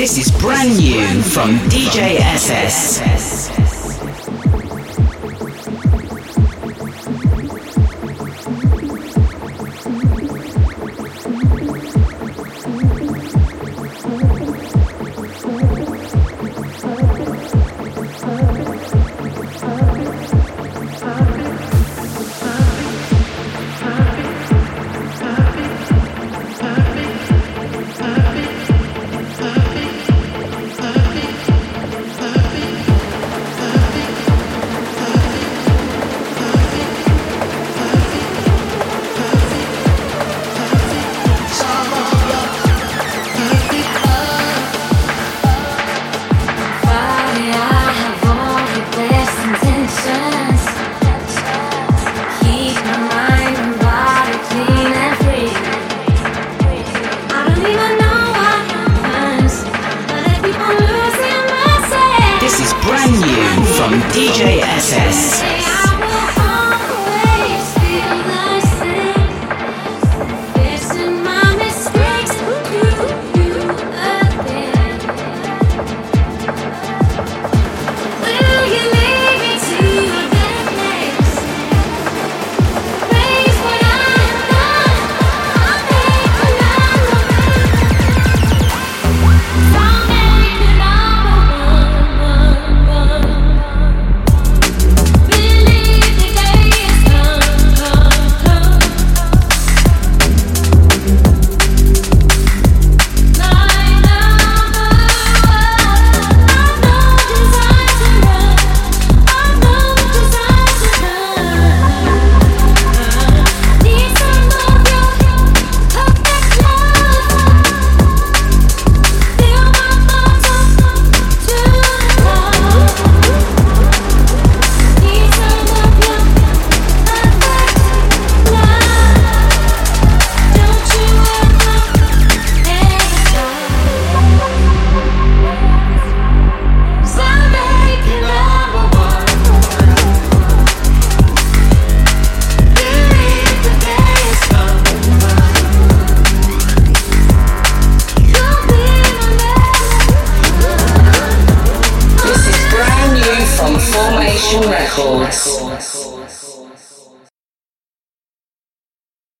This is brand new from DJ SS. DJ SS. Records.